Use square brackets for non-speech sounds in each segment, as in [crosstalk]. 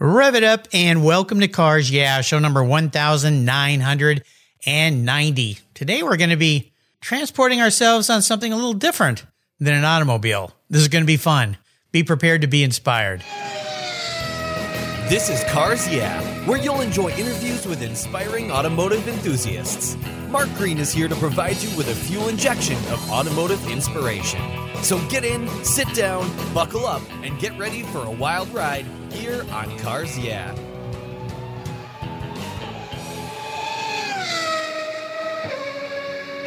Rev it up and welcome to Cars Yeah, show number 1990. Today we're going to be transporting ourselves on something a little different than an automobile. This is going to be fun. Be prepared to be inspired. This is Cars Yeah, where you'll enjoy interviews with inspiring automotive enthusiasts. Mark Green is here to provide you with a fuel injection of automotive inspiration. So get in, sit down, buckle up, and get ready for a wild ride here on Cars Yeah.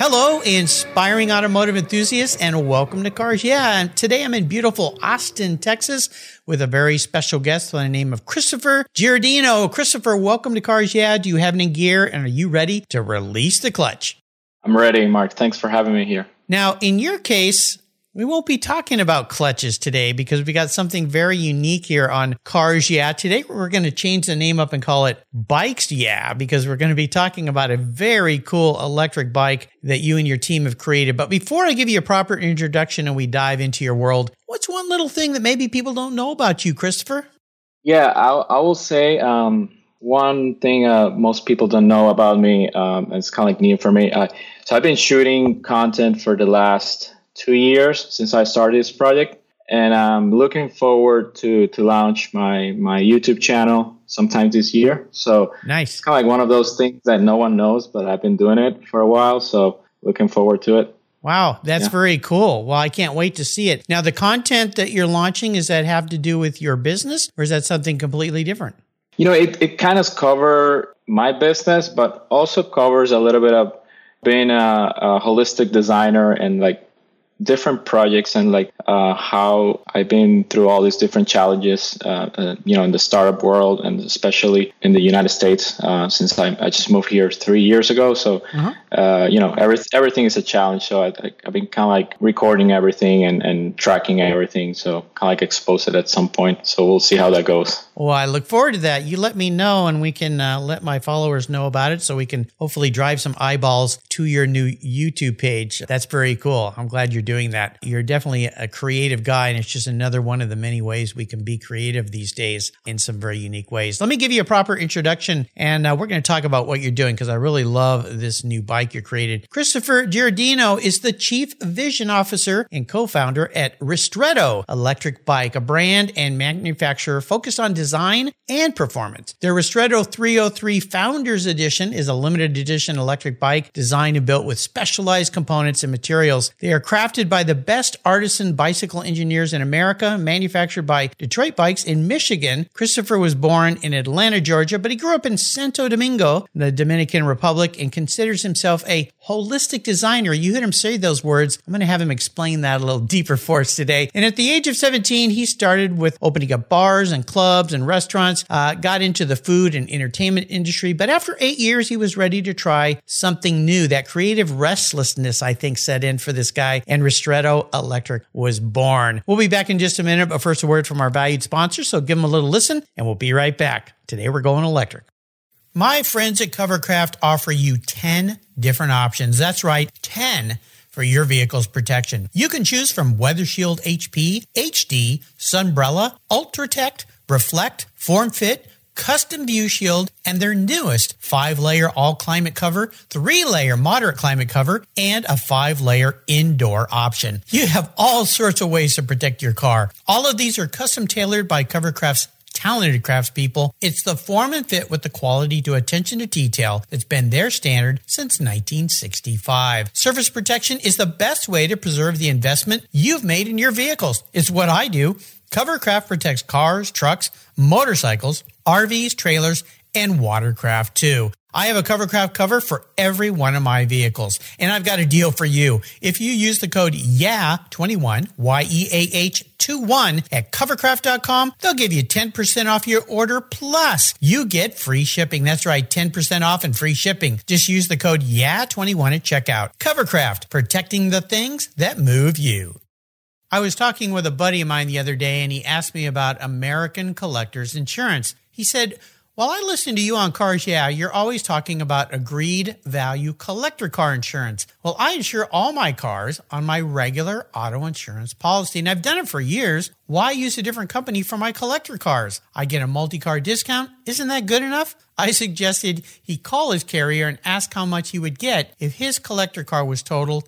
Hello, inspiring automotive enthusiasts, and welcome to Cars Yeah. And today I'm in beautiful Austin, Texas, with a very special guest by the name of Christopher Giordino. Christopher, welcome to Cars Yeah. Do you have any gear, and are you ready to release the clutch? I'm ready, Mark. Thanks for having me here. Now, in your case, we won't be talking about clutches today because we got something very unique here on Cars Yeah. Today we're going to change the name up and call it Bikes Yeah because we're going to be talking about a very cool electric bike that you and your team have created. But before I give you a proper introduction and we dive into your world, what's one little thing that maybe people don't know about you, Christopher? Yeah, I, I will say um, one thing uh, most people don't know about me. Um, it's kind of like new for me. Uh, so I've been shooting content for the last two years since I started this project, and I'm looking forward to to launch my my YouTube channel sometime this year. So nice. It's kind of like one of those things that no one knows, but I've been doing it for a while. So looking forward to it. Wow, that's yeah. very cool. Well, I can't wait to see it. Now, the content that you're launching, is that have to do with your business or is that something completely different? You know, it, it kind of covers my business, but also covers a little bit of being a, a holistic designer and like different projects and like uh, how I've been through all these different challenges, uh, uh, you know, in the startup world and especially in the United States uh, since I, I, just moved here three years ago. So, uh-huh. You know, every, everything is a challenge. So I, have been kind of like recording everything and, and tracking everything. So kind of like expose it at some point. So we'll see how that goes. Well, I look forward to that. You let me know and we can let my followers know about it so we can hopefully drive some eyeballs to your new YouTube page. That's very cool. I'm glad you're doing doing that. You're definitely a creative guy, and it's just another one of the many ways we can be creative these days in some very unique ways. Let me give you a proper introduction, and uh, we're going to talk about what you're doing because I really love this new bike you created. Christopher Giordino is the Chief Vision Officer and co-founder at Ristretto Electric Bike, a brand and manufacturer focused on design and performance. Their Ristretto 303 Founders Edition is a limited edition electric bike designed and built with specialized components and materials. They are crafted by the best artisan bicycle engineers in America, manufactured by Detroit Bikes in Michigan. Christopher was born in Atlanta, Georgia, but he grew up in Santo Domingo, the Dominican Republic, and considers himself a holistic designer. You heard him say those words. I'm going to have him explain that a little deeper for us today. And at the age of 17, he started with opening up bars and clubs and restaurants, uh, got into the food and entertainment industry. But after eight years, he was ready to try something new. That creative restlessness, I think, set in for this guy, and Ristretto Electric was born. We'll be back in just a minute, but first, a word from our valued sponsor. So give them a little listen, and we'll be right back. Today, we're going electric. My friends at Covercraft offer you 10 different options. That's right, 10 for your vehicle's protection. You can choose from Weather Shield HP, HD, Sunbrella, Ultratect, Reflect, Form Fit, Custom View Shield, and their newest five layer all climate cover, three layer moderate climate cover, and a five layer indoor option. You have all sorts of ways to protect your car. All of these are custom tailored by Covercraft's talented craftspeople, it's the form and fit with the quality to attention to detail that's been their standard since 1965. Surface protection is the best way to preserve the investment you've made in your vehicles. It's what I do. Covercraft protects cars, trucks, motorcycles, RVs, trailers, and watercraft too. I have a Covercraft cover for every one of my vehicles. And I've got a deal for you. If you use the code YEAH21, Y-E-A-H 21 at covercraft.com, they'll give you 10% off your order plus you get free shipping. That's right, 10% off and free shipping. Just use the code YEAH21 at checkout. Covercraft, protecting the things that move you. I was talking with a buddy of mine the other day and he asked me about American Collectors Insurance. He said, While I listen to you on Cars Yeah, you're always talking about agreed value collector car insurance. Well, I insure all my cars on my regular auto insurance policy, and I've done it for years. Why use a different company for my collector cars? I get a multi car discount. Isn't that good enough? I suggested he call his carrier and ask how much he would get if his collector car was totaled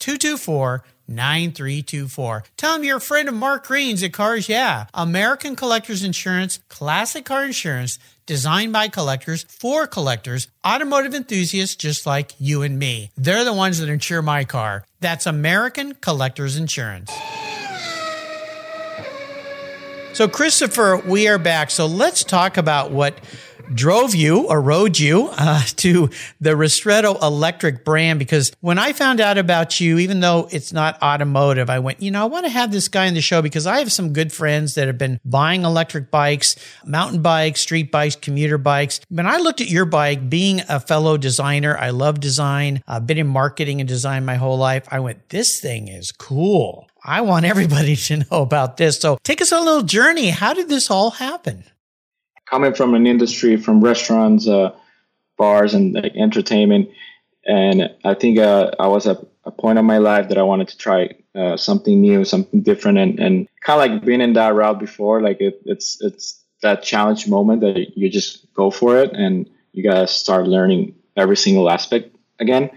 224 9324. Tell them you're a friend of Mark Green's at Cars Yeah. American Collectors Insurance, classic car insurance designed by collectors for collectors, automotive enthusiasts just like you and me. They're the ones that insure my car. That's American Collectors Insurance. So, Christopher, we are back. So, let's talk about what drove you or rode you uh, [laughs] to the Ristretto electric brand because when I found out about you, even though it's not automotive, I went, you know, I want to have this guy in the show because I have some good friends that have been buying electric bikes, mountain bikes, street bikes, commuter bikes. When I looked at your bike, being a fellow designer, I love design. I've been in marketing and design my whole life. I went, this thing is cool. I want everybody [laughs] to know about this. So take us on a little journey. How did this all happen? Coming from an industry from restaurants, uh, bars, and like, entertainment, and I think uh, I was at a point in my life that I wanted to try uh, something new, something different, and, and kind of like being in that route before. Like it, it's it's that challenge moment that you just go for it, and you gotta start learning every single aspect again.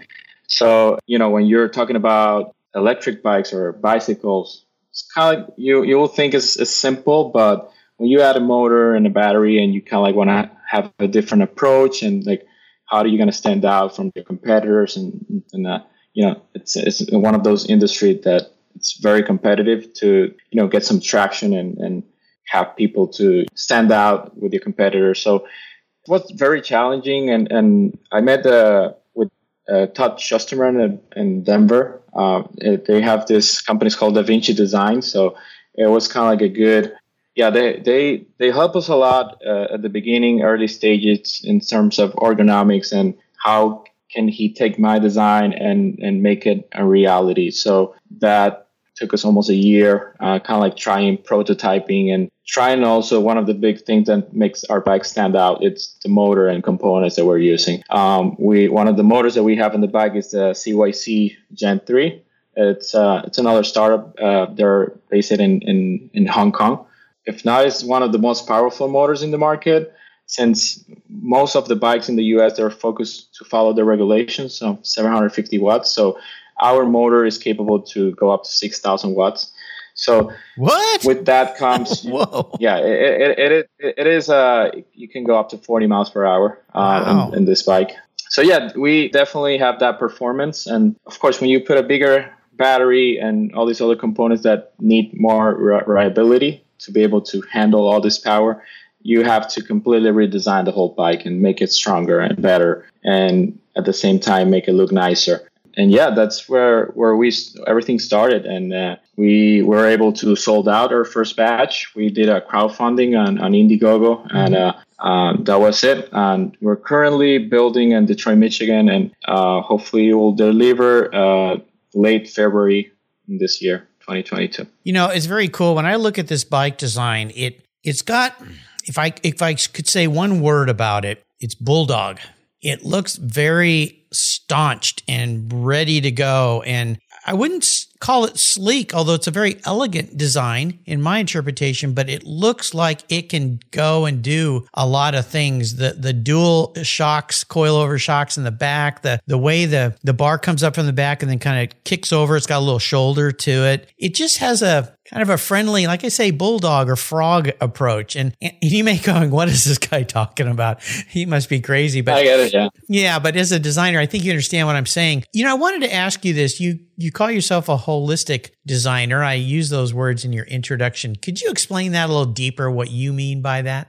So you know when you're talking about electric bikes or bicycles, it's kind of like you you will think it's, it's simple, but when you add a motor and a battery and you kind of like want to have a different approach and like how are you going to stand out from your competitors and and uh, you know it's it's one of those industries that it's very competitive to you know get some traction and and have people to stand out with your competitors. So it was very challenging and and I met uh, with uh, Todd Schusterman in, in Denver. Uh, they have this company called Da Vinci Design. So it was kind of like a good yeah, they they they help us a lot uh, at the beginning, early stages in terms of ergonomics and how can he take my design and and make it a reality. So that took us almost a year, uh, kind of like trying prototyping and trying also one of the big things that makes our bike stand out. It's the motor and components that we're using. Um, we one of the motors that we have in the bike is the CYC Gen three. It's uh, it's another startup. Uh, they're based in in in Hong Kong if not, it's one of the most powerful motors in the market. Since most of the bikes in the US they're focused to follow the regulations, of 750 watts. So our motor is capable to go up to 6,000 watts. So what with that comes, [laughs] whoa, yeah, it, it, it, it is. Uh, you can go up to 40 miles per hour uh, wow. in, in this bike. So yeah, we definitely have that performance, and of course, when you put a bigger battery and all these other components that need more reliability, to be able to handle all this power, you have to completely redesign the whole bike and make it stronger and better, and at the same time make it look nicer. And yeah, that's where where we everything started, and uh, we were able to sold out our first batch. We did a crowdfunding on on Indiegogo, and uh, um, that was it. And we're currently building in Detroit, Michigan, and uh, hopefully we'll deliver uh, late February this year. 2022. You know, it's very cool. When I look at this bike design, it it's got if I if I could say one word about it, it's bulldog. It looks very staunched and ready to go and I wouldn't call it sleek, although it's a very elegant design in my interpretation, but it looks like it can go and do a lot of things. The the dual shocks, coilover shocks in the back, the the way the the bar comes up from the back and then kind of kicks over, it's got a little shoulder to it. It just has a kind of a friendly, like I say, bulldog or frog approach. And, and you may going, [laughs] what is this guy talking about? He must be crazy. But I get it, yeah. Yeah, but as a designer, I think you understand what I'm saying. You know, I wanted to ask you this. You you call yourself a holistic designer. I use those words in your introduction. Could you explain that a little deeper, what you mean by that?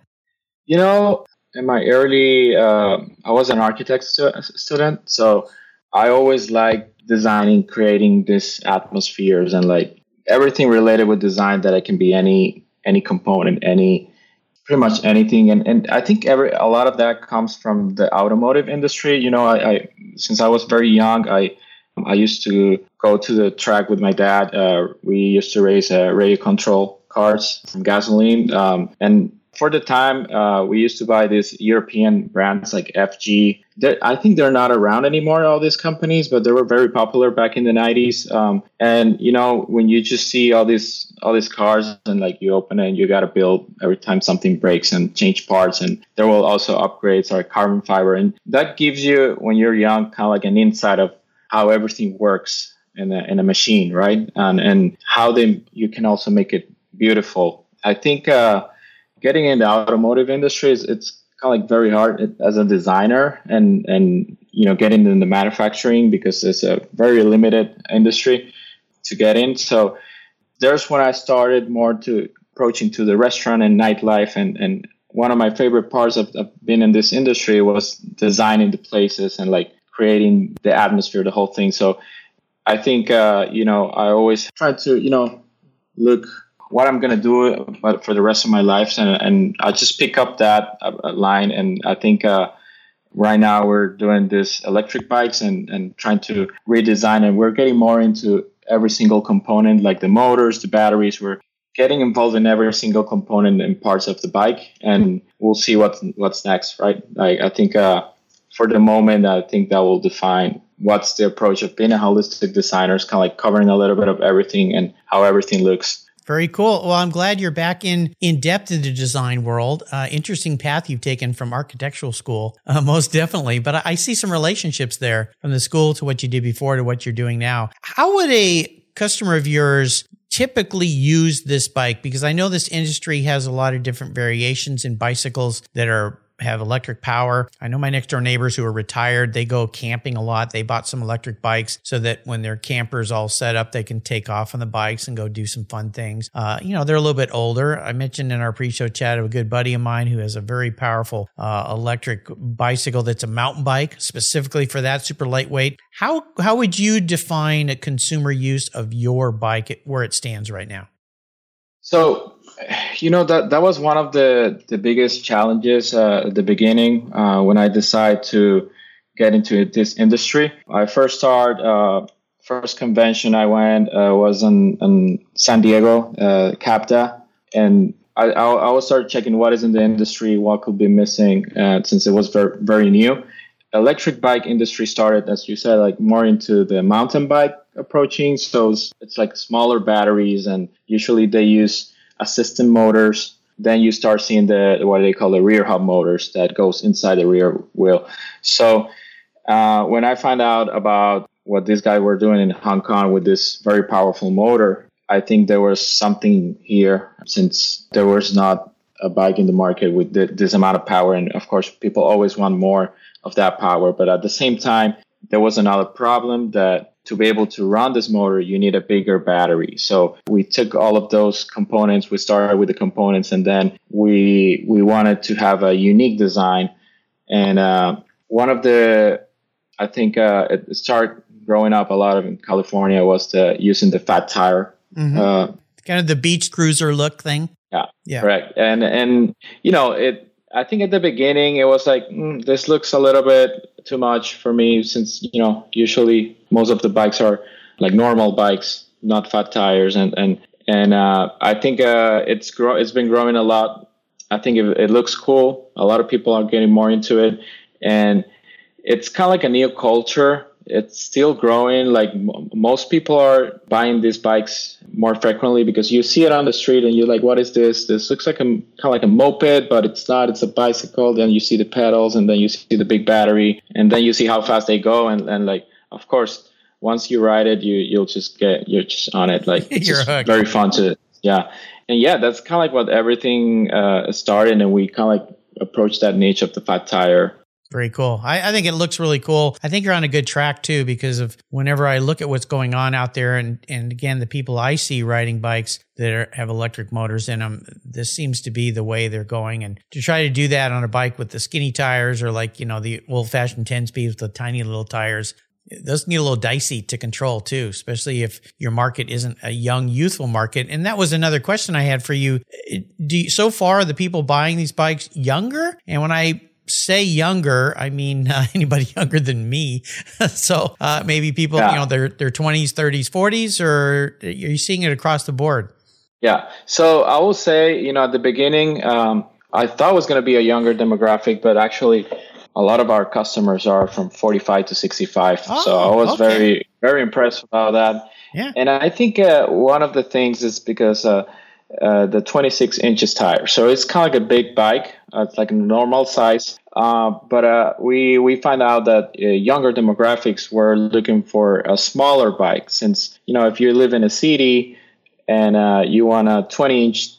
You know, in my early, uh, I was an architect stu- student, so I always like designing, creating these atmospheres, and like everything related with design that it can be any any component, any pretty much anything. And and I think every a lot of that comes from the automotive industry. You know, I, I since I was very young, I I used to go to the track with my dad. Uh, we used to race uh, radio control cars from gasoline. Um, and for the time, uh, we used to buy these European brands like FG. They're, I think they're not around anymore, all these companies, but they were very popular back in the 90s. Um, and you know, when you just see all these all these cars and like you open it and you got to build every time something breaks and change parts, and there will also upgrades or carbon fiber, and that gives you when you're young kind of like an insight of how everything works in a, in a machine, right? And and how they you can also make it beautiful. I think uh, getting in the automotive industry is it's kind of like very hard as a designer and and you know getting in the manufacturing because it's a very limited industry to get in. So there's when I started more to approaching to the restaurant and nightlife and and one of my favorite parts of, of being in this industry was designing the places and like creating the atmosphere, the whole thing. So I think uh, you know I always try to you know look what I'm gonna do for the rest of my life, and and I just pick up that uh, line, and I think. Uh, right now we're doing this electric bikes and, and trying to redesign and we're getting more into every single component like the motors the batteries. We're getting involved in every single component and parts of the bike and we'll see what's what's next right? Like i think uh, for the moment i think that will define what's the approach of being a holistic designer. Is kind of like covering a little bit of everything and how everything looks very cool. Well, I'm glad you're back in in depth in the design world. Uh, interesting path you've taken from architectural school, uh, [laughs] most definitely. But I, I see some relationships there from the school to what you did before to what you're doing now. How would a customer of yours typically use this bike? Because I know this industry has a lot of different variations in bicycles that are have electric power. I know my next door neighbors who are retired, they go camping a lot. They bought some electric bikes so that when their campers all set up, they can take off on the bikes and go do some fun things. Uh, you know, they're a little bit older. I mentioned in our pre-show chat of a good buddy of mine who has a very powerful uh, electric bicycle that's a mountain bike specifically for that, super lightweight. How how would you define a consumer use of your bike where it stands right now? So you know that that was one of the the biggest challenges uh, at the beginning uh, when I decided to get into this industry. I first started. Uh, first convention I went uh, was in, in San Diego, uh, CAPTA, and I, I, was start checking what is in the industry, what could be missing, uh, since it was very very new. Electric bike industry started, as you said, like more into the mountain bike approaching. So it's like smaller batteries, and usually they use assistant motors. Then you start seeing the what they call the rear hub motors that goes inside the rear wheel. So uh, when I find out about what these guys were doing in Hong Kong with this very powerful motor, I think there was something here since there was not a bike in the market with this amount of power. And of course, people always want more of that power. But at the same time, there was another problem that to be able to run this motor, you need a bigger battery. So we took all of those components. We started with the components, and then we we wanted to have a unique design. And uh, one of the, I think, uh, it started growing up a lot of in California was the using the fat tire. Mm-hmm. Uh, kind of the beach cruiser look thing. Yeah, yeah, correct. And and you know it. I think at the beginning it was like mm, this looks a little bit too much for me since you know usually most of the bikes are like normal bikes, not fat tires, and and and uh, I think uh, it's grow it's been growing a lot. I think it, it looks cool. A lot of people are getting more into it, and it's kind of like a new culture it's still growing. Like m- most people are buying these bikes more frequently because you see it on the street and you're like, "What is this? This looks like a kind of like a moped, but it's not. It's a bicycle." Then you see the pedals, and then you see the big battery, and then you see how fast they go, and and like, of course, once you ride it, you you'll just get you're just on it. Like [laughs] it's just very fun to yeah, and yeah, that's kind of like what everything uh, started, and we kind of like approached that niche of the fat tire Very cool. I, I, think it looks really cool. I think you're on a good track too, because of whenever I look at what's going on out there, and and again, the people I see riding bikes that are, have electric motors in them, this seems to be the way they're going. And to try to do that on a bike with the skinny tires, or like you know the old fashioned ten speeds with the tiny little tires, those need a little dicey to control too, especially if your market isn't a young, youthful market. And that was another question I had for you. Do you, so far the people buying these bikes younger? And when I say younger, I mean [laughs] uh, anybody younger than me. [laughs] so uh, maybe people, yeah. you know, their their twenties, thirties, forties, or are you seeing it across the board? Yeah. So I will say, you know, at the beginning, um, I thought it was going to be a younger demographic, but actually, a lot of our customers are from 45 to 65. Oh, so I was okay. very, very impressed about that. Yeah. And I think uh, one of the things is because uh, uh, the 26 inches tire. So it's kind of like a big bike. Uh, it's like a normal size. Uh, but uh, we we find out that uh, younger demographics were looking for a smaller bike. Since you know, if you live in a city and uh, you want a 20 inch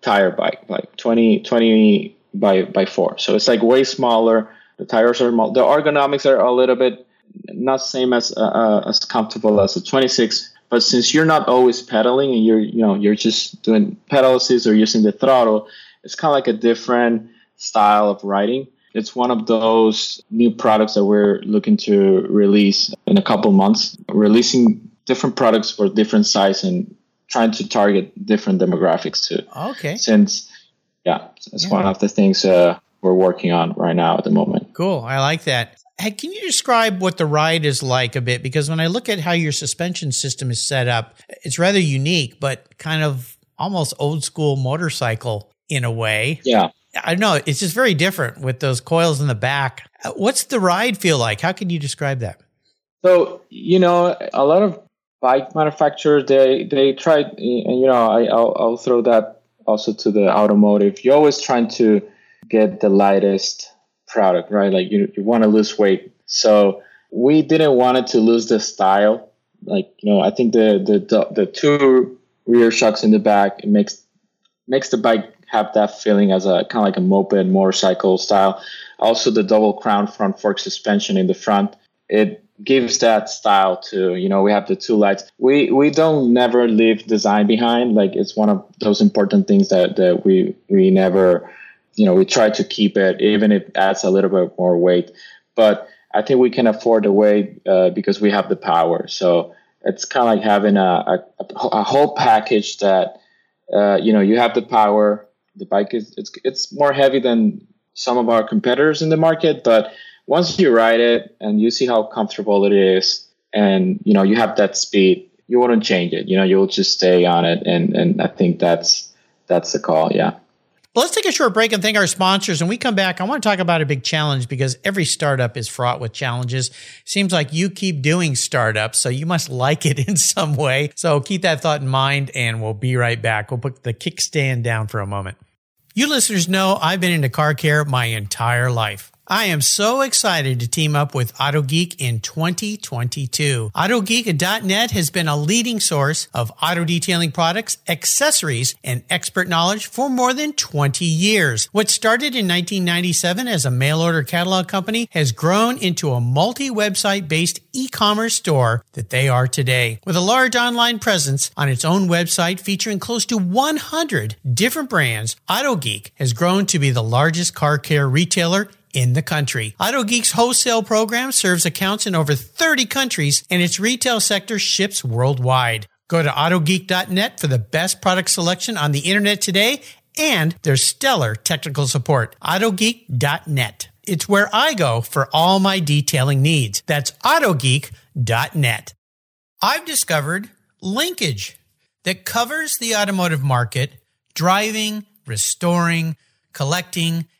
tire bike, like 20 20 by by four, so it's like way smaller. The tires are the ergonomics are a little bit not same as as comfortable as a 26 but since you're not always pedaling and you're, you know, you're just doing pedal assist or using the throttle, it's kind of like a different style of writing. It's one of those new products that we're looking to release in a couple months, releasing different products for different size and trying to target different demographics too. Okay. Since, yeah, it's yeah. one of the things uh, we're working on right now at the moment. Cool. I like that. Hey, can you describe what the ride is like a bit? Because when I look at how your suspension system is set up, it's rather unique, but kind of almost old school motorcycle in a way. Yeah. I know it's just very different with those coils in the back. What's the ride feel like? How can you describe that? So, you know, a lot of bike manufacturers, they, they try, and you know, I, I'll, I'll throw that also to the automotive. You're always trying to get the lightest product, right? Like you, you want to lose weight. So we didn't want it to lose the style. Like, you know, I think the, the, the, the two rear shocks in the back, it makes, makes the bike have that feeling as a kind of like a moped motorcycle style. Also the double crown front fork suspension in the front. It gives that style to, you know, we have the two lights. We, we don't never leave design behind. Like it's one of those important things that, that we, we never, you know, we try to keep it, even if it adds a little bit more weight. But I think we can afford the weight uh, because we have the power. So it's kind of like having a, a, a whole package that, uh, you know, you have the power. The bike is it's it's more heavy than some of our competitors in the market, but once you ride it and you see how comfortable it is, and you know you have that speed, you wouldn't change it. You know, you'll just stay on it, and and I think that's that's the call. Yeah. Well, let's take a short break and thank our sponsors. And we come back, I want to talk about a big challenge because every startup is fraught with challenges. Seems like you keep doing startups, so you must like it [laughs] in some way. So keep that thought in mind and we'll be right back. We'll put the kickstand down for a moment. You listeners know I've been into car care my entire life. I am so excited to team up with AutoGeek in 2022. AutoGeek.net has been a leading source of auto detailing products, accessories, and expert knowledge for more than 20 years. What started in 1997 as a mail order catalog company has grown into a multi-website based e-commerce store that they are today. With a large online presence on its own website featuring close to 100 different brands, AutoGeek has grown to be the largest car care retailer in the country. Auto Geek's wholesale program serves accounts in over 30 countries and its retail sector ships worldwide. Go to autogeek.net for the best product selection on the internet today and their stellar technical support. autogeek.net. It's where I go for all my detailing needs. That's autogeek.net. I've discovered Linkage that covers the automotive market, driving, restoring, collecting,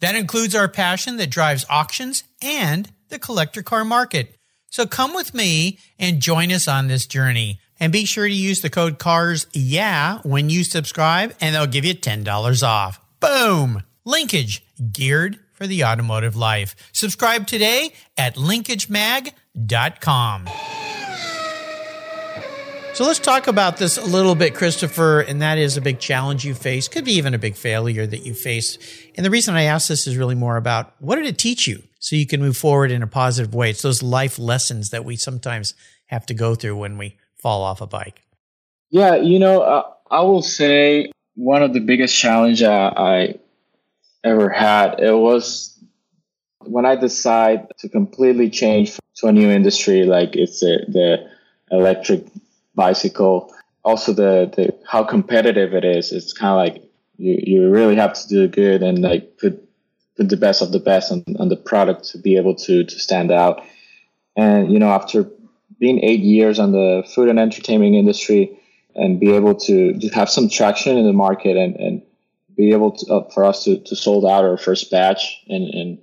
That includes our passion that drives auctions and the collector car market. So come with me and join us on this journey. And be sure to use the code CARS yeah when you subscribe and they'll give you $10 off. Boom! Linkage, geared for the automotive life. Subscribe today at linkagemag.com. So let's talk about this a little bit, Christopher, and that is a big challenge you face, could be even a big failure that you face. And the reason I ask this is really more about what did it teach you so you can move forward in a positive way? It's those life lessons that we sometimes have to go through when we fall off a bike. Yeah, you know, uh, I will say one of the biggest challenge uh, I ever had it was when I decide to completely change to a new industry, like it's a, the electric bicycle. Also, the, the how competitive it is. It's kind of like you, you really have to do good and like put put the best of the best on, on the product to be able to to stand out. And you know, after being eight years on the food and entertainment industry, and be able to, have some traction in the market and, and be able to, uh, for us to, to sold out our first batch and and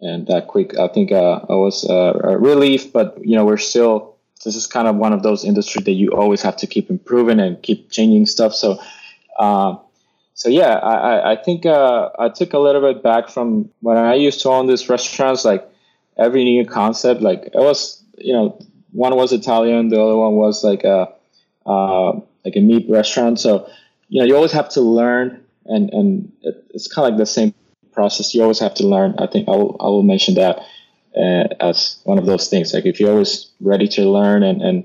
and that quick. I think uh, was uh, a relief, but you know we're still this is kind of one of those industries that you always have to keep improving and keep changing stuff. So, uh, so yeah, I, I think uh, I took a little bit back from when I used to own these restaurants. Like every new concept, like it was, you know, one was Italian, the other one was like a uh, like a meat restaurant. So, you know, you always have to learn, and and it's kind of like the same process. You always have to learn. I think I will I will mention that uh, as one of those things. Like if you're always ready to learn and, and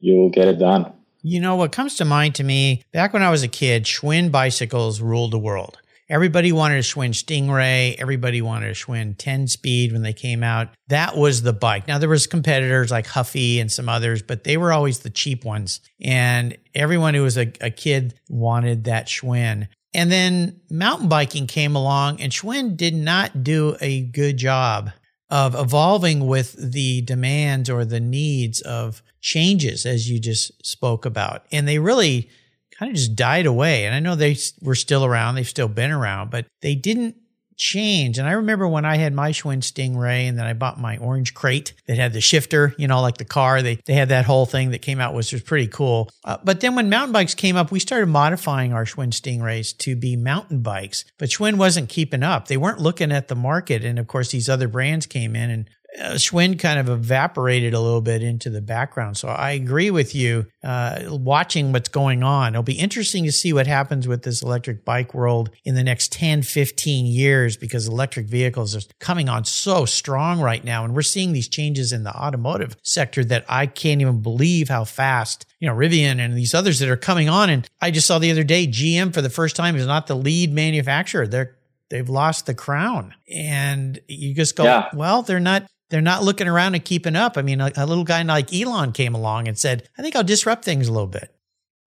you'll get it done. You know, what comes to mind to me back when I was a kid, Schwinn bicycles ruled the world. Everybody wanted a Schwinn Stingray. Everybody wanted a Schwinn 10 speed when they came out. That was the bike. Now there was competitors like Huffy and some others, but they were always the cheap ones. And everyone who was a, a kid wanted that Schwinn. And then mountain biking came along and Schwinn did not do a good job of evolving with the demands or the needs of changes as you just spoke about. And they really kind of just died away. And I know they were still around, they've still been around, but they didn't change. And I remember when I had my Schwinn Stingray and then I bought my orange crate that had the shifter, you know, like the car, they, they had that whole thing that came out, which was pretty cool. Uh, but then when mountain bikes came up, we started modifying our Schwinn Stingrays to be mountain bikes, but Schwinn wasn't keeping up. They weren't looking at the market. And of course, these other brands came in and uh, Schwinn kind of evaporated a little bit into the background. So I agree with you. Uh, watching what's going on, it'll be interesting to see what happens with this electric bike world in the next 10, 15 years because electric vehicles are coming on so strong right now. And we're seeing these changes in the automotive sector that I can't even believe how fast, you know, Rivian and these others that are coming on. And I just saw the other day, GM for the first time is not the lead manufacturer. They're they've lost the crown. And you just go, yeah. well, they're not they're not looking around and keeping up. I mean, a, a, little guy like Elon came along and said, I think I'll disrupt things a little bit.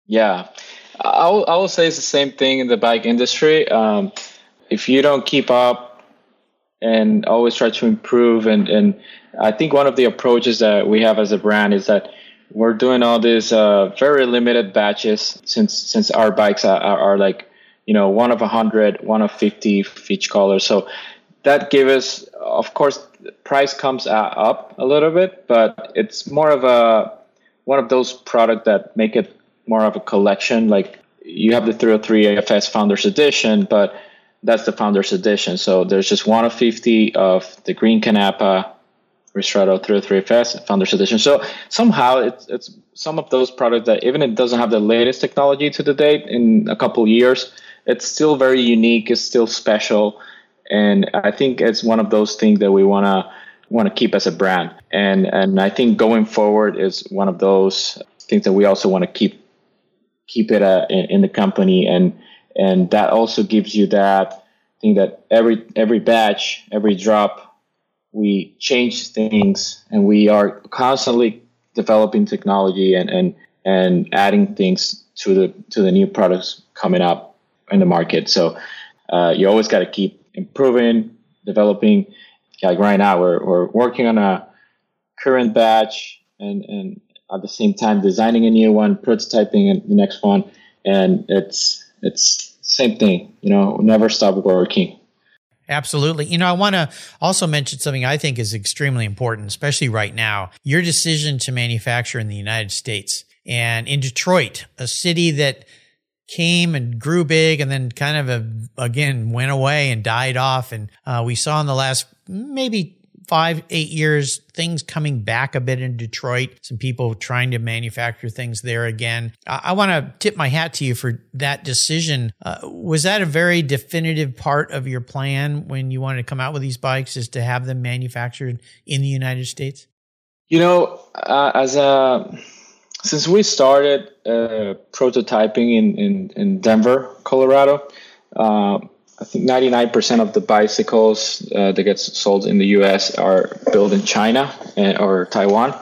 Yeah. I will, I will say it's the same thing in the bike industry. Um, if you don't keep up and always try to improve, and, and I think one of the approaches that we have as a brand is that we're doing all these uh, very limited batches since since our bikes are, are, are like you know one of 100 one of 50 each color so that gives us of course price comes uh, up a little bit, but it's more of a one of those product that make it more of a collection. Like you have the 303 AFS Founders Edition, but that's the Founders Edition. So there's just one of 50 of the Green Canapa Ristretto 303 FS Founders Edition. So somehow it's it's some of those products that even it doesn't have the latest technology to the date in a couple years, it's still very unique. It's still special and I think it's one of those things that we want to want to keep as a brand. And and I think going forward is one of those things that we also want to keep keep it uh, in, in, the company. And and that also gives you that thing that every every batch, every drop, we change things, and we are constantly developing technology and and and adding things to the to the new products coming up in the market. So uh, you always got to keep improving, developing. Like right now, we're, we're working on a current batch and, and at the same time designing a new one, prototyping the next one. And it's, it's same thing, you know, never stop working. Absolutely. You know, I want to also mention something I think is extremely important, especially right now your decision to manufacture in the United States and in Detroit, a city that came and grew big and then kind of a, again went away and died off. And uh, we saw in the last maybe five, eight years, things coming back a bit in Detroit, some people trying to manufacture things there again. I, I want to tip my hat to you for that decision. Uh, was that a very definitive part of your plan when you wanted to come out with these bikes is to have them manufactured in the United States? You know, uh, as a, since we started uh, prototyping in, in, in Denver, Colorado, uh, I think 99% of the bicycles uh, that get sold in the US are built in China and, or Taiwan.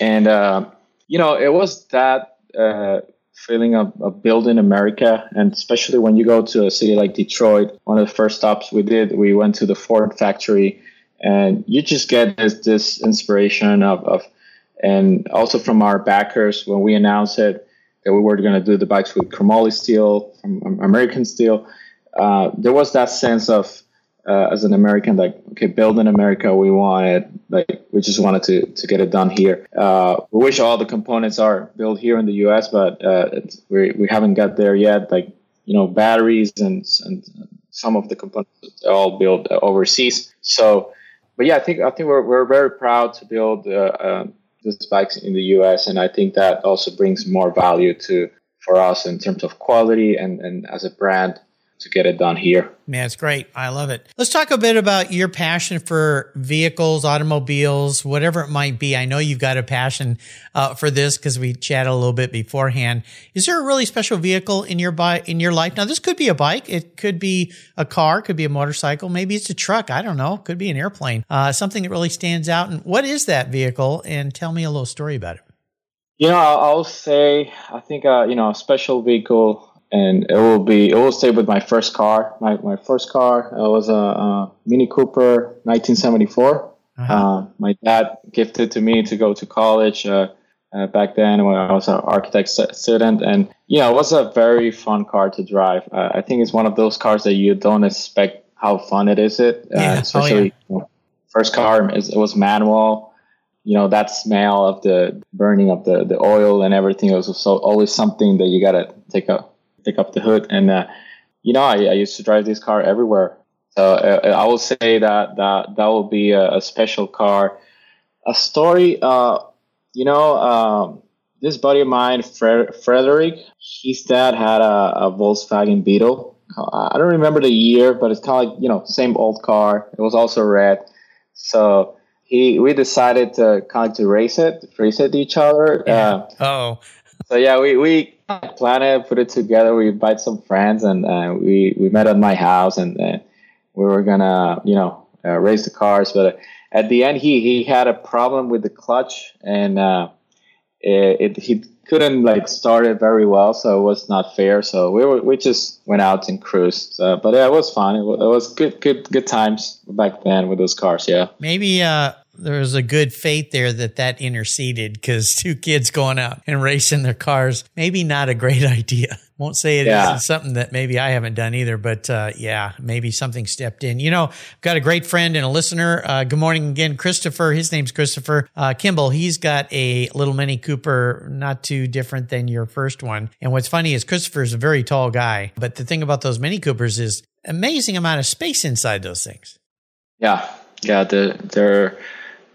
And, uh, you know, it was that uh, feeling of, of building America. And especially when you go to a city like Detroit, one of the first stops we did, we went to the Ford factory and you just get this, this inspiration of, of, and also from our backers when we announced it that we were going to do the bikes with chromoly steel from American steel uh, there was that sense of uh, as an American, like okay, build in America. We wanted like we just wanted to to get it done here. Uh, we wish all the components are built here in the U.S., but uh, we we haven't got there yet. Like you know, batteries and and some of the components are all built overseas. So, but yeah, I think I think we're we're very proud to build these bikes in the U.S., and I think that also brings more value to for us in terms of quality and and as a brand to get it done here. Man, it's great. I love it. Let's talk a bit about your passion for vehicles, automobiles, whatever it might be. I know you've got a passion uh, for this because we chatted a little bit beforehand. Is there a really special vehicle in your bi- in your life? Now, this could be a bike. It could be a car. Could be a motorcycle. Maybe it's a truck. I don't know. Could be an airplane. Uh, something that really stands out. And what is that vehicle? And tell me a little story about it. You know, I'll say I think uh, you know a special vehicle and it will be it will stay with my first car. My my first car uh, was a, a, Mini Cooper 1974. Uh-huh. Uh, my dad gifted to me to go to college uh, uh back then when I was an architect student, and you know it was a very fun car to drive. Uh, I think it's one of those cars that you don't expect how fun it is. It uh, yeah. especially oh, yeah. you know, first car is, it was manual you know that smell of the burning of the, the oil and everything was so always something that you gotta take a pick up the hood. And uh, you know, I, I, used to drive this car everywhere. So uh, I will say that that that will be a, a special car. A story, uh, you know, um, this buddy of mine, Fred, Frederick, his dad had a, a Volkswagen Beetle. I don't remember the year, but it's kind of like you know, same old car. It was also red. So he, we decided to kind of to race it, race it each other. Yeah. Uh, oh. So yeah, we we plan it, put it together. We invite some friends, and uh, we we met at my house, and uh, we were gonna, you know, uh, race the cars. But at the end, he he had a problem with the clutch, and uh, it, it, he couldn't like start it very well, so it was not fair. So we were we just went out and cruised. So, but yeah, it was fun. It was, it was good good good times back then with those cars. Yeah. Maybe uh there was a good fate there that that interceded because [laughs] two kids going out and racing their cars, maybe not a great [laughs] idea. Won't say it yeah. is something that maybe I haven't done either, but uh, yeah, maybe something stepped in. You know, I've got a great friend and a listener. Uh, good morning again, Christopher. His name's Christopher uh, Kimball. He's got a little Mini Cooper, not too different than your first one. And what's funny is Christopher's a very tall guy, but the thing about those Mini Coopers is amazing amount of space inside those things. Yeah, yeah, they're, they're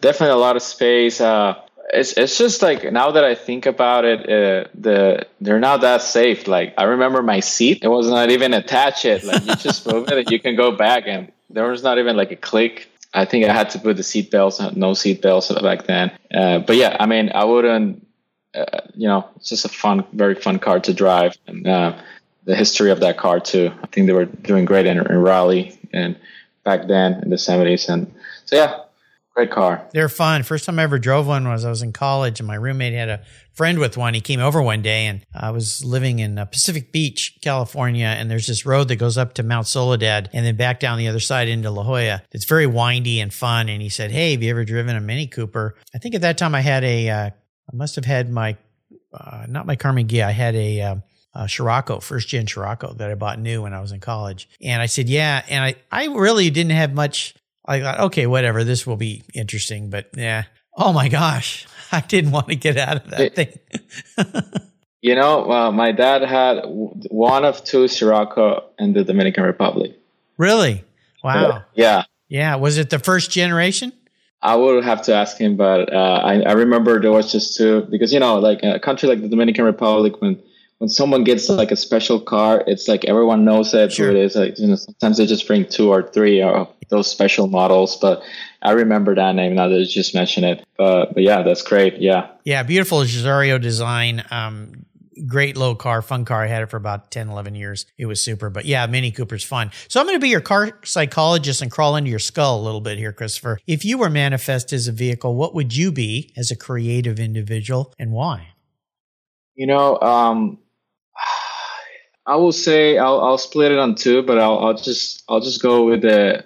definitely a lot of space. Uh, it's it's just like now that I think about it, uh, the they're not that safe. Like I remember my seat; it was not even attached. Like you just move it and you can go back, and there was not even like a click. I think I had to put the seat belts, no seat belts back then. Uh, but yeah, I mean, I wouldn't. Uh, you know, it's just a fun, very fun car to drive, and uh, the history of that car too. I think they were doing great in, in rally and back then in the seventies, and so yeah, Great car. They're fun. First time I ever drove one was I was in college, and my roommate had a friend with one. He came over one day, and I was living in uh, Pacific Beach, California, and there's this road that goes up to Mount Soledad and then back down the other side into La Jolla. It's very windy and fun. And he said, "Hey, have you ever driven a Mini Cooper?" I think at that time I had a, uh, I must have had my, uh, not my Karmann Ghia. I had a. Uh, uh, Scirocco, first gen Scirocco that I bought new when I was in college. And I said, yeah. And I, I really didn't have much. I thought, okay, whatever, this will be interesting. But yeah, oh my gosh, [laughs] I didn't want to get out of that it, thing. [laughs] you know, uh, my dad had one of two Scirocco in the Dominican Republic. Really? Wow. yeah. Yeah. Was it the first generation? I would have to ask him, but uh, I, I remember there was just two because you know, like a country like the Dominican Republic, when when someone gets like a special car, it's like everyone knows it, sure. who it is. Like you know, sometimes they just bring two or three of those special models, but I remember that name now that you just mentioned it. But but yeah, that's great. Yeah, yeah, beautiful Giugiaro design. Um, great low car, fun car. I had it for about 10, 11 years. It was super. But yeah, Mini Cooper's fun. So I'm going to be your car psychologist and crawl into your skull a little bit here, Christopher. If you were manifest as a vehicle, what would you be as a creative individual and why? You know, um, I will say I'll, I'll split it on two, but I'll, I'll just I'll just go with the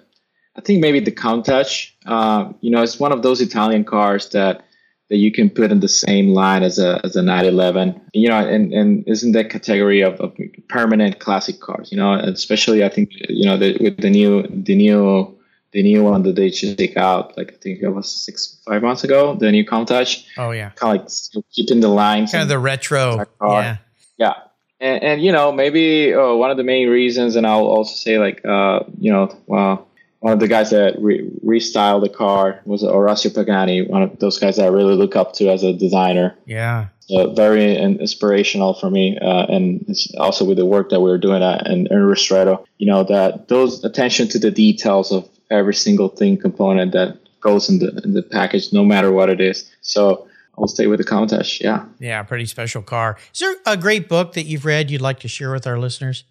I think maybe the Countach. Uh, you know, it's one of those Italian cars that that you can put in the same line as a as a 911. You know, and and isn't that category of, of permanent classic cars? You know, especially I think you know the, with the new the new the new one that they just take out, like I think it was six five months ago, the new Countach. Oh yeah, kind of like keeping the lines. Kind of the retro. Yeah. Yeah. And, and, you know maybe oh, one of the main reasons, and I'll also say like uh, you know well one of the guys that re- restyled the car was Horacio Pagani, one of those guys that I really look up to as a designer. Yeah. So very inspirational for me, uh, and also with the work that we were doing at in, in Ristretto. You know that those attention to the details of every single thing component that goes in the in the package, no matter what it is. So I'll stay with the Countach. Yeah. Yeah, pretty special car. Is there a great book that you've read you'd like to share with our listeners?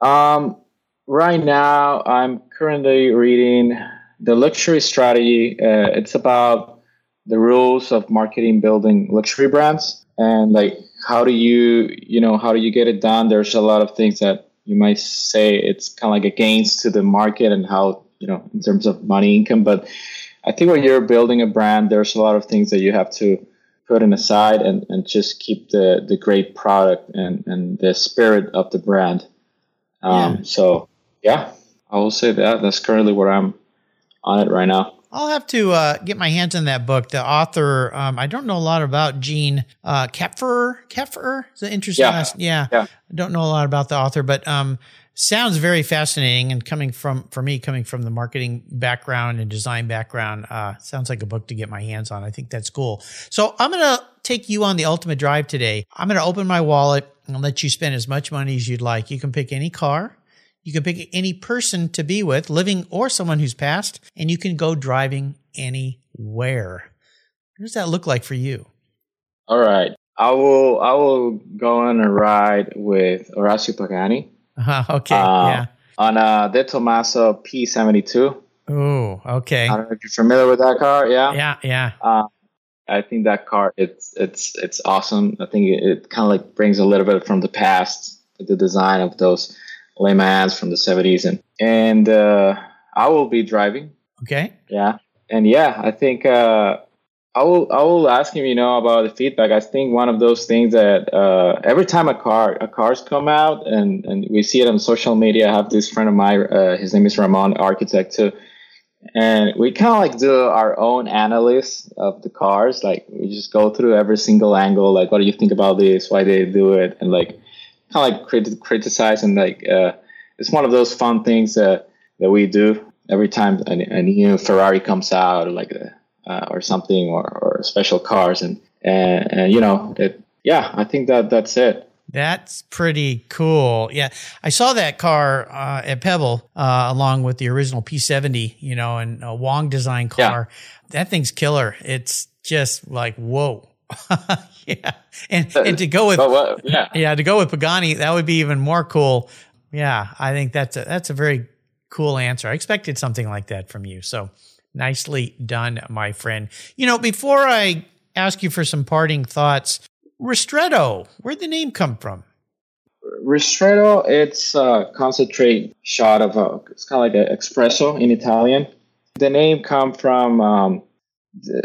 Um, right now i'm currently reading the luxury strategy uh, it's about the rules of marketing building luxury brands and like how do you you know how do you get it done there's a lot of things that you might say it's kind of like against to the market and how you know in terms of money income but i think when you're building a brand there's a lot of things that you have to put in aside and, and just keep the the great product and and the spirit of the brand um, yeah. so yeah, I will say that. That's currently where I'm on it right now. I'll have to uh, get my hands on that book. The author, um, I don't know a lot about Jean uh, Kepfer. Kepfer is an interesting yeah. last. Yeah. yeah, I don't know a lot about the author, but um, sounds very fascinating. And coming from for me, coming from the marketing background and design background, uh, sounds like a book to get my hands on. I think that's cool. So I'm gonna take you on the ultimate drive today. I'm gonna open my wallet and let you spend as much money as you'd like. You can pick any car you can pick any person to be with, living or someone who's passed, and you can go driving anywhere. What does that look like for you? All right. I will I will go on a ride with Horacio Pagani. Uh, [laughs] okay. Uh, yeah. On a De Tomaso P72. Oh, okay. I don't know if you're familiar with that car. Yeah. Yeah, yeah. Uh, I think that car it's it's it's awesome. I think it, it kind of like brings a little bit from the past, the design of those Mans from the 70s, and and uh, I will be driving. Okay. Yeah, and yeah, I think uh, I will I will ask him, you know, about the feedback. I think one of those things that uh, every time a car a cars come out and and we see it on social media. I have this friend of mine. Uh, his name is Ramon, architect too. And we kind of like do our own analysis of the cars. Like we just go through every single angle. Like, what do you think about this? Why they do it? And like, kind of like crit- criticize and like uh, it's one of those fun things that that we do every time a, a new Ferrari comes out like a, uh, or something or, or special cars and, and, and you know it yeah I think that that's it. That's pretty cool. Yeah, I saw that car uh, at Pebble uh, along with the original P70, you know, and a Wong design car. Yeah. That thing's killer. It's just like whoa. [laughs] yeah, and and to go with yeah [laughs] yeah to go with Pagani that would be even more cool. Yeah, I think that's a, that's a very cool answer. I expected something like that from you. So nicely done, my friend. You know, before I ask you for some parting thoughts, Ristretto, where'd the name come from? Ristretto, it's a concentrate shot of a, it's kind of like an espresso in Italian. The name come from um,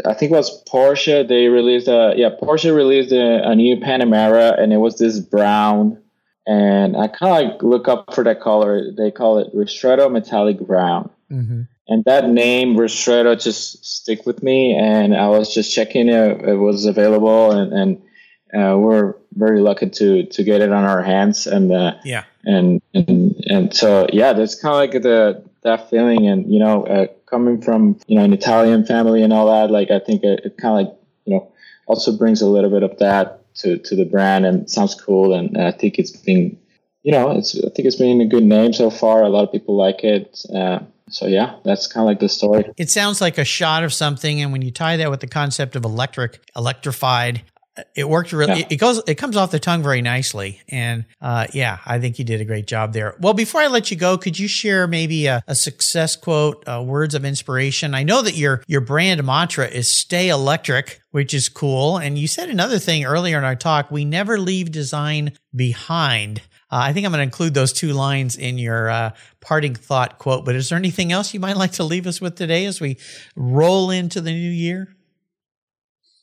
I think it was Porsche. They released a yeah Porsche released a, a, new Panamera, and it was this brown, and I kind of like look up for that color. They call it Ristretto Metallic Brown. Mm-hmm. And that name Ristretto just stick with me. And I was just checking if it was available, and, and uh, we're very lucky to to get it on our hands. And uh, yeah, and and and so yeah, that's kind of like the that feeling. And you know, uh, coming from you know an Italian family and all that, like I think it, it kind of like you know also brings a little bit of that to to the brand and sounds cool. And I think it's been you know it's I think it's been a good name so far. A lot of people like it. So yeah, that's kind of like the story. It sounds like a shot of something, and when you tie that with the concept of electric, electrified, it worked really. Yeah. It goes. It comes off the tongue very nicely, and uh, yeah, I think you did a great job there. Well, before I let you go, could you share maybe a, a success quote, uh, words of inspiration? I know that your your brand mantra is "Stay Electric," which is cool. And you said another thing earlier in our talk: we never leave design behind. Uh, I think I'm going to include those two lines in your uh, parting thought quote. But is there anything else you might like to leave us with today as we roll into the new year?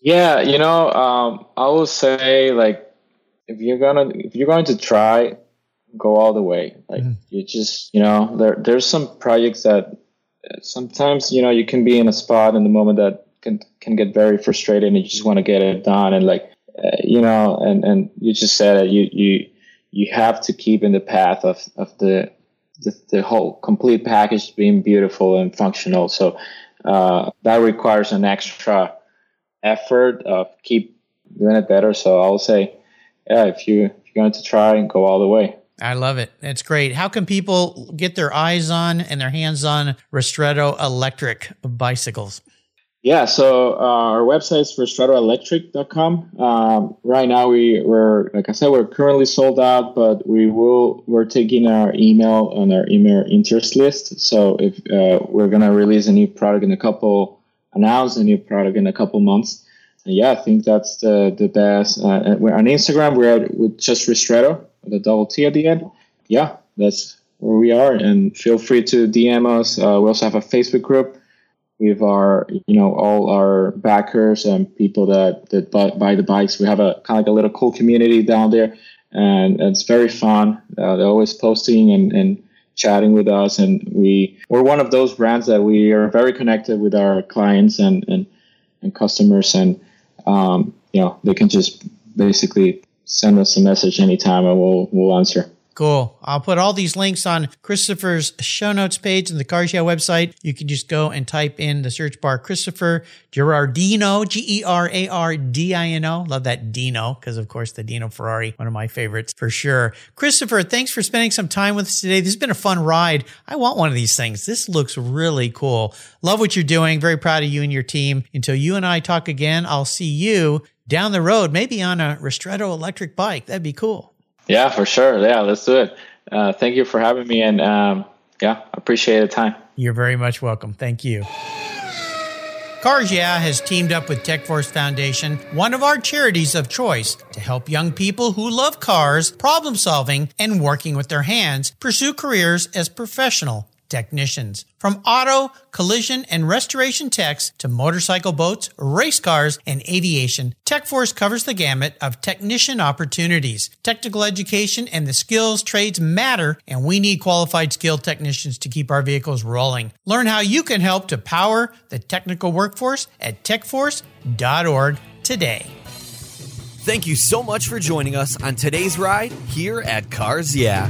Yeah, you know, um, I will say like if you're gonna if you're going to try, go all the way. Like mm. you just you know there there's some projects that sometimes you know you can be in a spot in the moment that can can get very frustrated and you just want to get it done and like uh, you know and and you just said it you you you have to keep in the path of, of the, the, the whole complete package being beautiful and functional. So uh, that requires an extra effort of keep doing it better. So I'll say, yeah, if you if you're going to try and go all the way. I love it. It's great. How can people get their eyes on and their hands on Ristretto electric bicycles? Yeah, so uh, our website is ristrettoelectric.com. Um, right now, we, we're like I said, we're currently sold out, but we will we're taking our email on our email interest list. So if uh, we're gonna release a new product in a couple, announce a new product in a couple months. And yeah, I think that's the the best. Uh, we're on Instagram. We're at, with just Ristretto with a double T at the end. Yeah, that's where we are. And feel free to DM us. Uh, we also have a Facebook group with our you know all our backers and people that that buy, buy the bikes we have a kind of like a little cool community down there and it's very fun uh, they're always posting and, and chatting with us and we we're one of those brands that we are very connected with our clients and and, and customers and um, you know they can just basically send us a message anytime and we'll we'll answer Cool. I'll put all these links on Christopher's show notes page and the Cars Yeah website. You can just go and type in the search bar Christopher Gerardino, G E R A R D I N O. Love that Dino, because of course the Dino Ferrari, one of my favorites for sure. Christopher, thanks for spending some time with us today. This has been a fun ride. I want one of these things. This looks really cool. Love what you're doing. Very proud of you and your team. Until you and I talk again, I'll see you down the road, maybe on a Ristretto electric bike. That'd be cool. Yeah, for sure. Yeah, let's do it. Uh, thank you for having me, and um, yeah, appreciate the time. You're very much welcome. Thank you. Cars Yeah has teamed up with TechForce Foundation, one of our charities of choice, to help young people who love cars, problem solving, and working with their hands pursue careers as professional technicians. From auto, collision, and restoration techs to motorcycle boats, race cars, and aviation, TechForce covers the gamut of technician opportunities. Technical education and the skills trades matter, and we need qualified skilled technicians to keep our vehicles rolling. Learn how you can help to power the technical workforce at techforce.org today. Thank you so much for joining us on today's ride here at Cars Yeah.